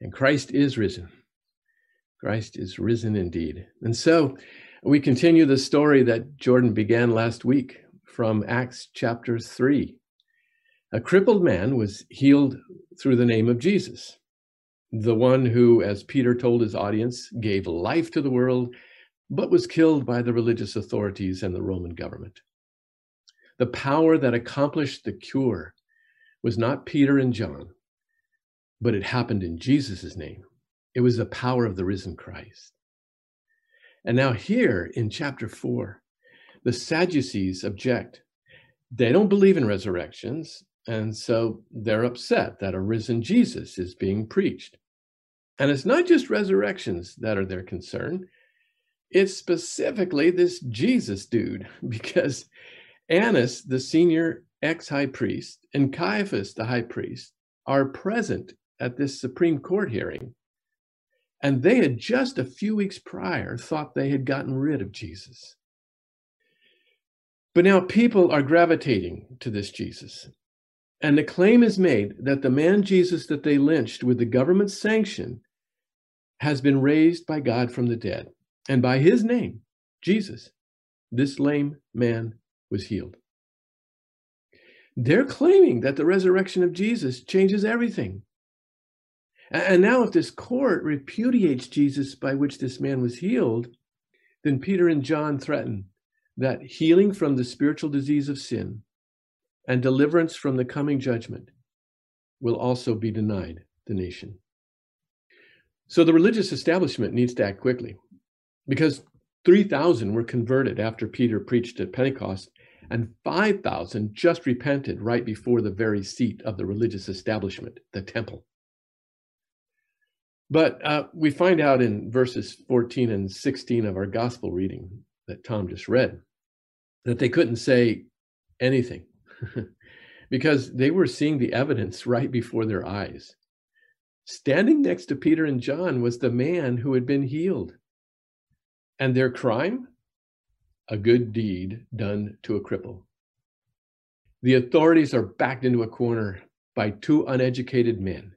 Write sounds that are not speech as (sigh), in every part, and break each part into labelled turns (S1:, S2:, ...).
S1: And Christ is risen. Christ is risen indeed. And so we continue the story that Jordan began last week from Acts chapter 3. A crippled man was healed through the name of Jesus, the one who, as Peter told his audience, gave life to the world, but was killed by the religious authorities and the Roman government. The power that accomplished the cure was not Peter and John, but it happened in Jesus' name. It was the power of the risen Christ. And now, here in chapter four, the Sadducees object. They don't believe in resurrections, and so they're upset that a risen Jesus is being preached. And it's not just resurrections that are their concern, it's specifically this Jesus dude, (laughs) because Annas, the senior ex high priest, and Caiaphas, the high priest, are present at this Supreme Court hearing. And they had just a few weeks prior thought they had gotten rid of Jesus. But now people are gravitating to this Jesus. And the claim is made that the man Jesus that they lynched with the government's sanction has been raised by God from the dead. And by his name, Jesus, this lame man was healed. They're claiming that the resurrection of Jesus changes everything. And now, if this court repudiates Jesus by which this man was healed, then Peter and John threaten that healing from the spiritual disease of sin and deliverance from the coming judgment will also be denied the nation. So the religious establishment needs to act quickly because 3,000 were converted after Peter preached at Pentecost, and 5,000 just repented right before the very seat of the religious establishment, the temple. But uh, we find out in verses 14 and 16 of our gospel reading that Tom just read that they couldn't say anything (laughs) because they were seeing the evidence right before their eyes. Standing next to Peter and John was the man who had been healed. And their crime? A good deed done to a cripple. The authorities are backed into a corner by two uneducated men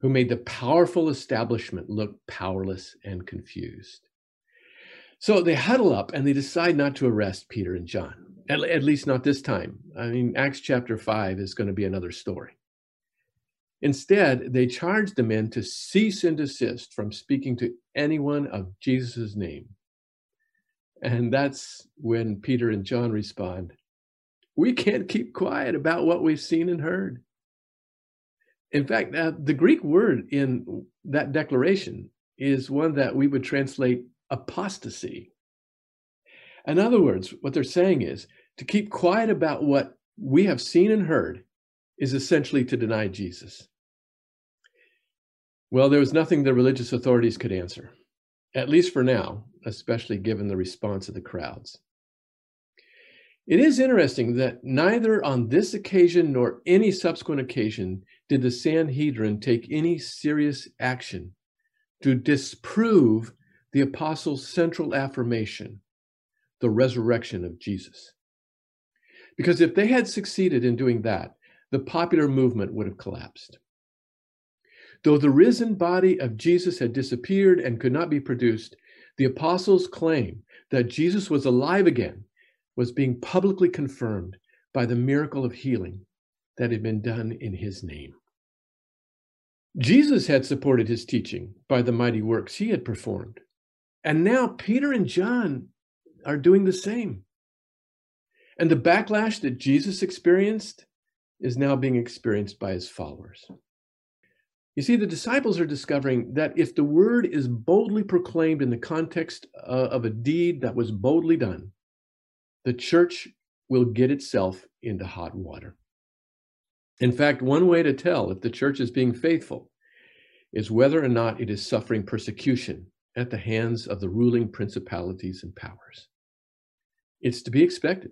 S1: who made the powerful establishment look powerless and confused. So they huddle up and they decide not to arrest Peter and John, at, at least not this time. I mean, Acts chapter 5 is going to be another story. Instead, they charge the men to cease and desist from speaking to anyone of Jesus' name. And that's when Peter and John respond We can't keep quiet about what we've seen and heard. In fact, uh, the Greek word in that declaration is one that we would translate apostasy. In other words, what they're saying is to keep quiet about what we have seen and heard is essentially to deny Jesus. Well, there was nothing the religious authorities could answer, at least for now, especially given the response of the crowds. It is interesting that neither on this occasion nor any subsequent occasion did the Sanhedrin take any serious action to disprove the apostles' central affirmation, the resurrection of Jesus. Because if they had succeeded in doing that, the popular movement would have collapsed. Though the risen body of Jesus had disappeared and could not be produced, the apostles' claim that Jesus was alive again was being publicly confirmed by the miracle of healing that had been done in his name. Jesus had supported his teaching by the mighty works he had performed. And now Peter and John are doing the same. And the backlash that Jesus experienced is now being experienced by his followers. You see, the disciples are discovering that if the word is boldly proclaimed in the context uh, of a deed that was boldly done, the church will get itself into hot water. In fact, one way to tell if the church is being faithful is whether or not it is suffering persecution at the hands of the ruling principalities and powers. It's to be expected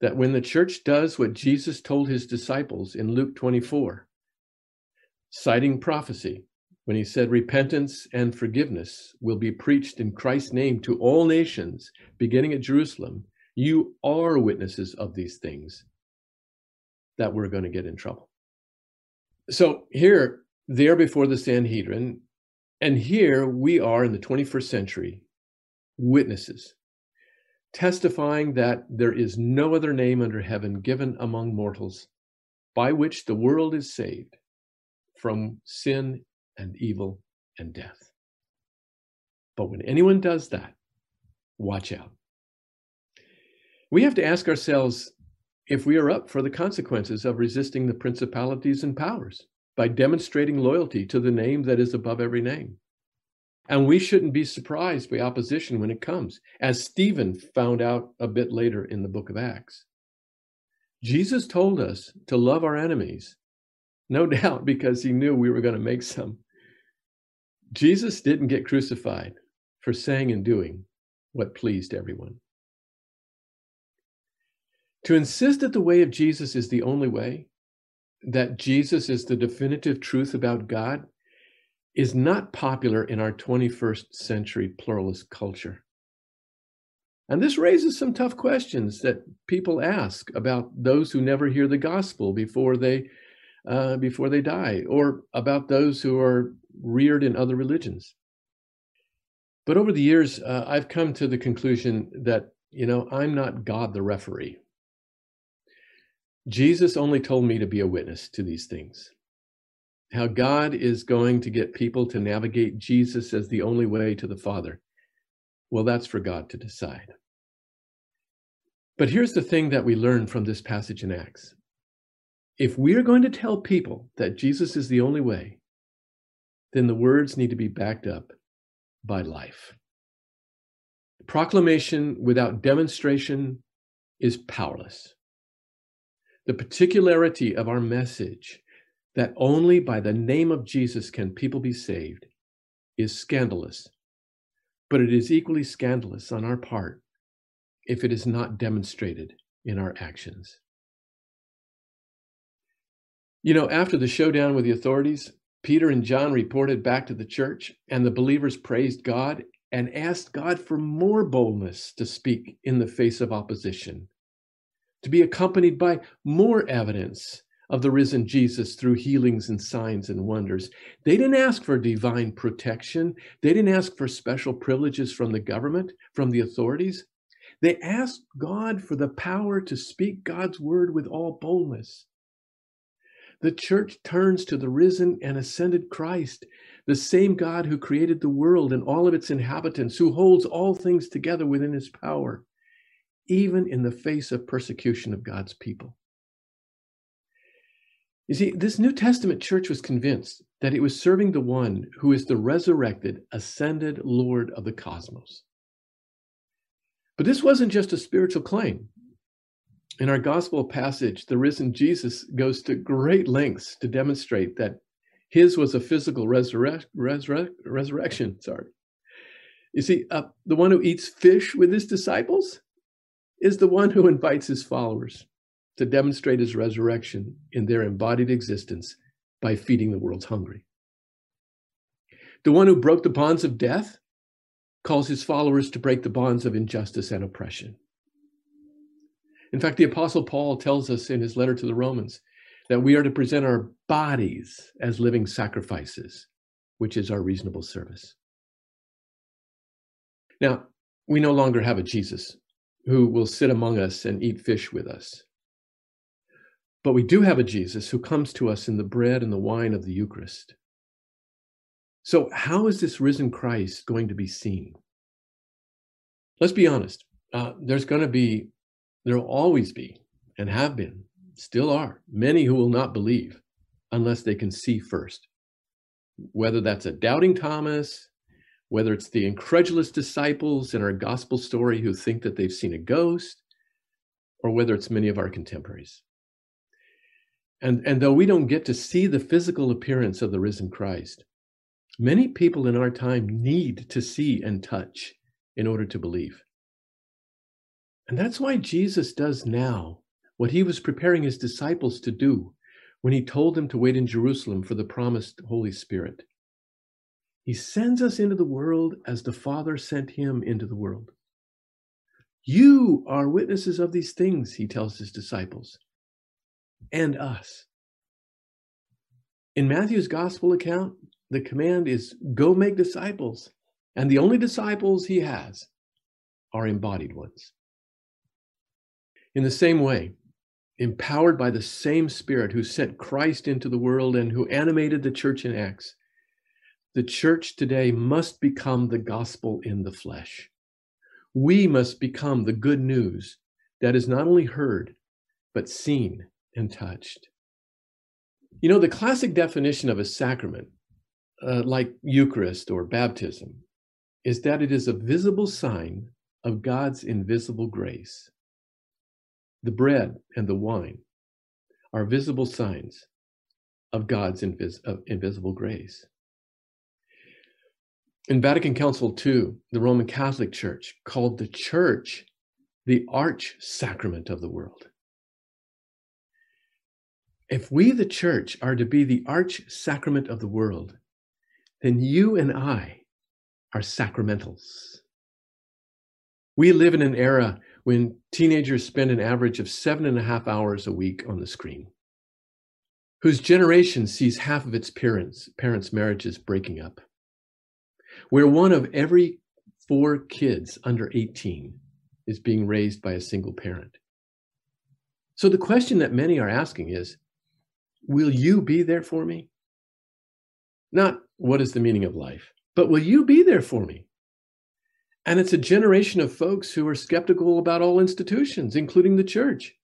S1: that when the church does what Jesus told his disciples in Luke 24, citing prophecy, when he said, Repentance and forgiveness will be preached in Christ's name to all nations, beginning at Jerusalem, you are witnesses of these things, that we're going to get in trouble. So here, there before the Sanhedrin. And here we are in the 21st century, witnesses, testifying that there is no other name under heaven given among mortals by which the world is saved from sin and evil and death. But when anyone does that, watch out. We have to ask ourselves if we are up for the consequences of resisting the principalities and powers by demonstrating loyalty to the name that is above every name. And we shouldn't be surprised by opposition when it comes, as Stephen found out a bit later in the book of Acts. Jesus told us to love our enemies, no (laughs) doubt because he knew we were going to make some. Jesus didn't get crucified for saying and doing what pleased everyone. To insist that the way of Jesus is the only way, that Jesus is the definitive truth about God, is not popular in our 21st century pluralist culture. And this raises some tough questions that people ask about those who never hear the gospel before they uh, before they die, or about those who are reared in other religions. But over the years, uh, I've come to the conclusion that you know I'm not God the referee. Jesus only told me to be a witness to these things. How God is going to get people to navigate Jesus as the only way to the Father. Well, that's for God to decide. But here's the thing that we learn from this passage in Acts. If we are going to tell people that Jesus is the only way, then the words need to be backed up by life. Proclamation without demonstration is powerless the particularity of our message that only by the name of Jesus can people be saved is scandalous. But it is equally scandalous on our part if it is not demonstrated in our actions. You know, after the showdown with the authorities, Peter and John reported back to the church, and the believers praised God and asked God for more boldness to speak in the face of opposition to be accompanied by more evidence of the risen Jesus through healings and signs and wonders. They didn't ask for divine protection. They didn't ask for special privileges from the government, from the authorities. They asked God for the power to speak God's word with all boldness. The church turns to the risen and ascended Christ, the same God who created the world and all of its inhabitants, who holds all things together within his power even in the face of persecution of God's people. You see, this New Testament church was convinced that it was serving the one who is the resurrected, ascended Lord of the cosmos. But this wasn't just a spiritual claim. In our gospel passage, the risen Jesus goes to great lengths to demonstrate that his was a physical resurre- resurre- resurrection. Sorry. You see, uh, the one who eats fish with his disciples, is the one who invites his followers to demonstrate his resurrection in their embodied existence by feeding the world's hungry. The one who broke the bonds of death calls his followers to break the bonds of injustice and oppression. In fact, the Apostle Paul tells us in his letter to the Romans that we are to present our bodies as living sacrifices, which is our reasonable service. Now, we no longer have a Jesus who will sit among us and eat fish with us. But we do have a Jesus who comes to us in the bread and the wine of the Eucharist. So, how is this risen Christ going to be seen? Let's be honest. Uh, there's going to be, there will always be, and have been, still are, many who will not believe unless they can see first. Whether that's a doubting Thomas, whether it's the incredulous disciples in our gospel story who think that they've seen a ghost, or whether it's many of our contemporaries. And, and though we don't get to see the physical appearance of the risen Christ, many people in our time need to see and touch in order to believe. And that's why Jesus does now what he was preparing his disciples to do when he told them to wait in Jerusalem for the promised Holy Spirit. He sends us into the world as the Father sent him into the world. You are witnesses of these things, he tells his disciples, and us. In Matthew's gospel account, the command is go make disciples. And the only disciples he has are embodied ones. In the same way, empowered by the same Spirit who sent Christ into the world and who animated the church in Acts, the church today must become the gospel in the flesh. We must become the good news that is not only heard, but seen and touched. You know, the classic definition of a sacrament, uh, like Eucharist or baptism, is that it is a visible sign of God's invisible grace. The bread and the wine are visible signs of God's invis- of invisible grace. In Vatican Council II, the Roman Catholic Church called the church the arch sacrament of the world. If we, the church, are to be the arch sacrament of the world, then you and I are sacramentals. We live in an era when teenagers spend an average of seven and a half hours a week on the screen, whose generation sees half of its parents, parents' marriages breaking up, where one of every four kids under 18 is being raised by a single parent. So the question that many are asking is Will you be there for me? Not what is the meaning of life, but will you be there for me? And it's a generation of folks who are skeptical about all institutions, including the church.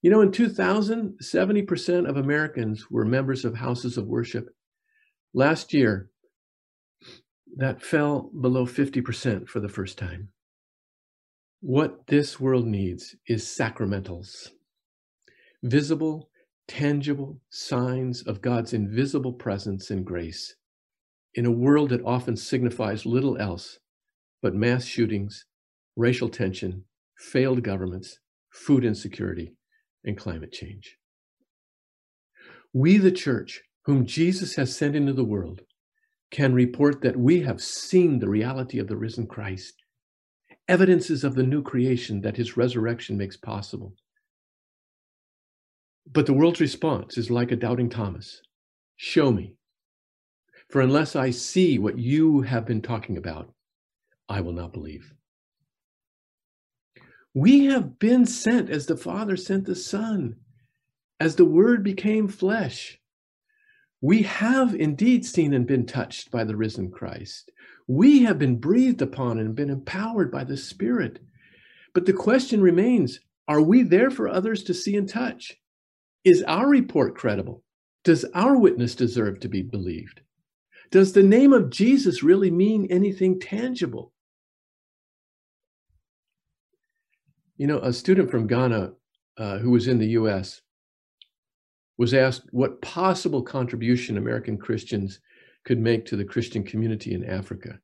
S1: You know, in 2000, 70% of Americans were members of houses of worship. Last year, that fell below 50% for the first time. What this world needs is sacramentals, visible, tangible signs of God's invisible presence and grace in a world that often signifies little else but mass shootings, racial tension, failed governments, food insecurity, and climate change. We, the church, whom Jesus has sent into the world, can report that we have seen the reality of the risen Christ, evidences of the new creation that his resurrection makes possible. But the world's response is like a doubting Thomas Show me. For unless I see what you have been talking about, I will not believe. We have been sent as the Father sent the Son, as the Word became flesh. We have indeed seen and been touched by the risen Christ. We have been breathed upon and been empowered by the Spirit. But the question remains are we there for others to see and touch? Is our report credible? Does our witness deserve to be believed? Does the name of Jesus really mean anything tangible? You know, a student from Ghana uh, who was in the US was asked what possible contribution American Christians could make to the Christian community in Africa.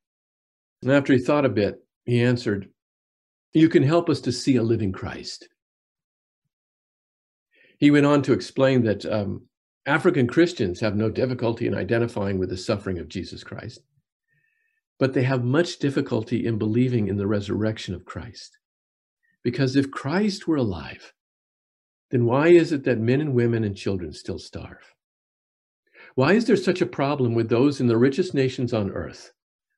S1: And after he thought a bit, he answered, You can help us to see a living Christ. He went on to explain that um, African Christians have no difficulty in identifying with the suffering of Jesus Christ, but they have much difficulty in believing in the resurrection of Christ. Because if Christ were alive, then why is it that men and women and children still starve? Why is there such a problem with those in the richest nations on earth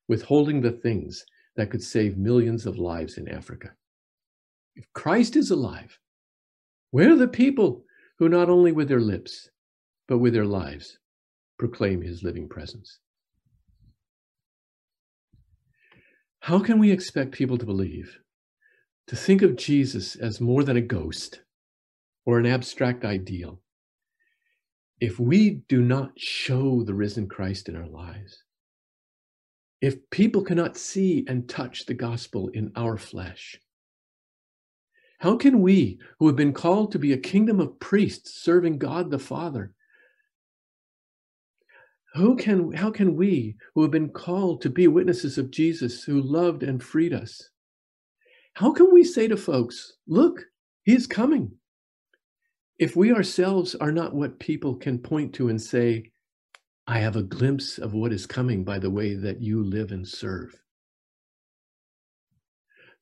S1: withholding the things that could save millions of lives in Africa? If Christ is alive, where are the people who not only with their lips, but with their lives proclaim his living presence? How can we expect people to believe to think of Jesus as more than a ghost or an abstract ideal, if we do not show the risen Christ in our lives, if people cannot see and touch the gospel in our flesh, how can we, who have been called to be a kingdom of priests serving God the Father, who can, how can we, who have been called to be witnesses of Jesus who loved and freed us, how can we say to folks, look, he is coming? If we ourselves are not what people can point to and say, I have a glimpse of what is coming by the way that you live and serve.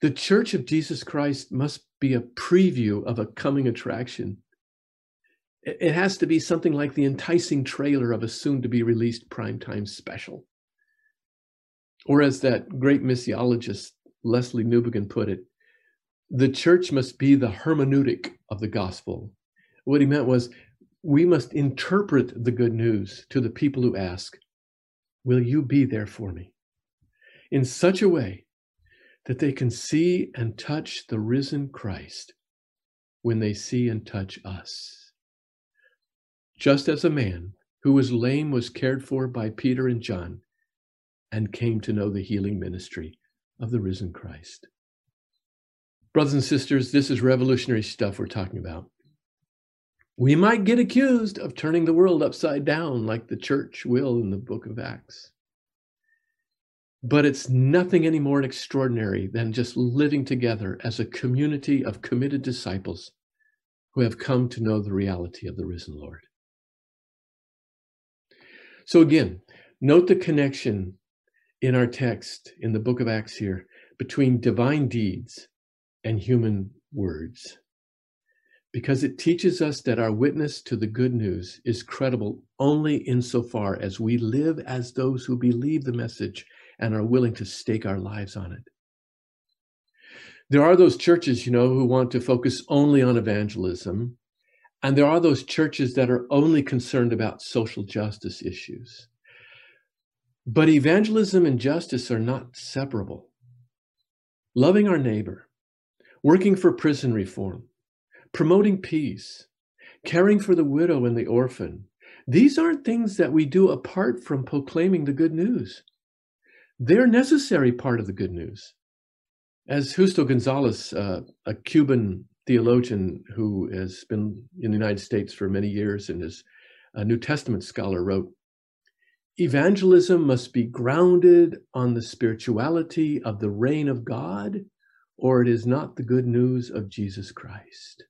S1: The Church of Jesus Christ must be a preview of a coming attraction. It has to be something like the enticing trailer of a soon to be released primetime special. Or, as that great missiologist Lesslie Newbigin put it, the church must be the hermeneutic of the gospel. What he meant was, we must interpret the good news to the people who ask, Will you be there for me? In such a way that they can see and touch the risen Christ when they see and touch us. Just as a man who was lame was cared for by Peter and John and came to know the healing ministry of the risen Christ. Brothers and sisters, this is revolutionary stuff we're talking about. We might get accused of turning the world upside down like the church will in the book of Acts. But it's nothing any more extraordinary than just living together as a community of committed disciples who have come to know the reality of the risen Lord. So, again, note the connection in our text in the book of Acts here between divine deeds and human words because it teaches us that our witness to the good news is credible only insofar as we live as those who believe the message and are willing to stake our lives on it. There are those churches, you know, who want to focus only on evangelism, and there are those churches that are only concerned about social justice issues. But evangelism and justice are not separable. Loving our neighbor, working for prison reform, promoting peace, caring for the widow and the orphan. These aren't things that we do apart from proclaiming the good news. They're necessary part of the good news. As Justo Gonzalez, uh, a Cuban theologian who has been in the United States for many years and is a New Testament scholar, wrote, Evangelism must be grounded on the spirituality of the reign of God, or it is not the good news of Jesus Christ.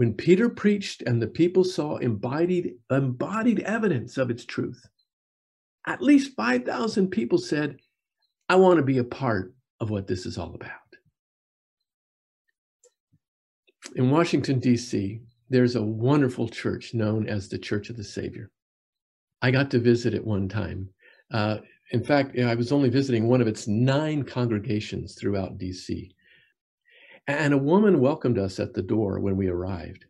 S1: When Peter preached and the people saw embodied, embodied evidence of its truth, at least 5,000 people said, I want to be a part of what this is all about. In Washington, D.C., there's a wonderful church known as the Church of the Savior. I got to visit it one time. Uh, in fact, I was only visiting one of its nine congregations throughout DC. And a woman welcomed us at the door when we arrived.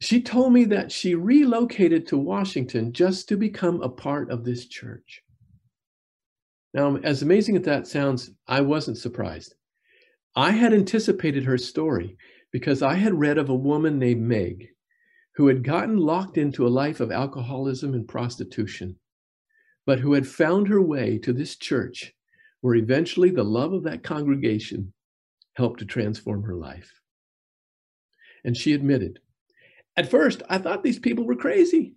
S1: She told me that she relocated to Washington just to become a part of this church. Now, as amazing as that sounds, I wasn't surprised. I had anticipated her story because I had read of a woman named Meg who had gotten locked into a life of alcoholism and prostitution, but who had found her way to this church where eventually the love of that congregation helped to transform her life. And she admitted, at first, I thought these people were crazy.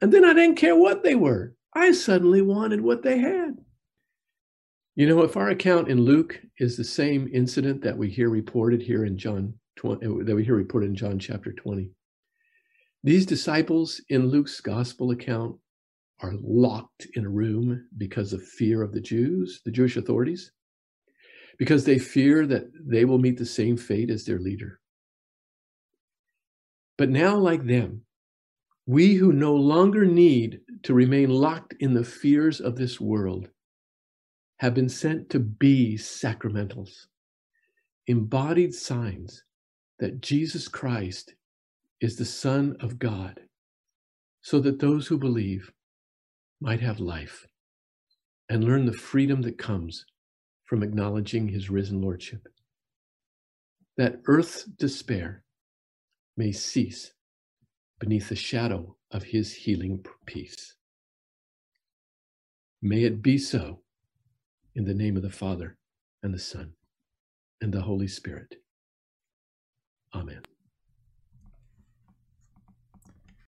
S1: And then I didn't care what they were. I suddenly wanted what they had. You know, if our account in Luke is the same incident that we hear reported here in John 20, uh, that we hear reported in John chapter 20, these disciples in Luke's gospel account are locked in a room because of fear of the Jews, the Jewish authorities because they fear that they will meet the same fate as their leader. But now, like them, we who no longer need to remain locked in the fears of this world have been sent to be sacramentals, embodied signs that Jesus Christ is the Son of God, so that those who believe might have life and learn the freedom that comes from acknowledging his risen lordship. That earth's despair may cease beneath the shadow of his healing peace. May it be so in the name of the Father and the Son and the Holy Spirit. Amen.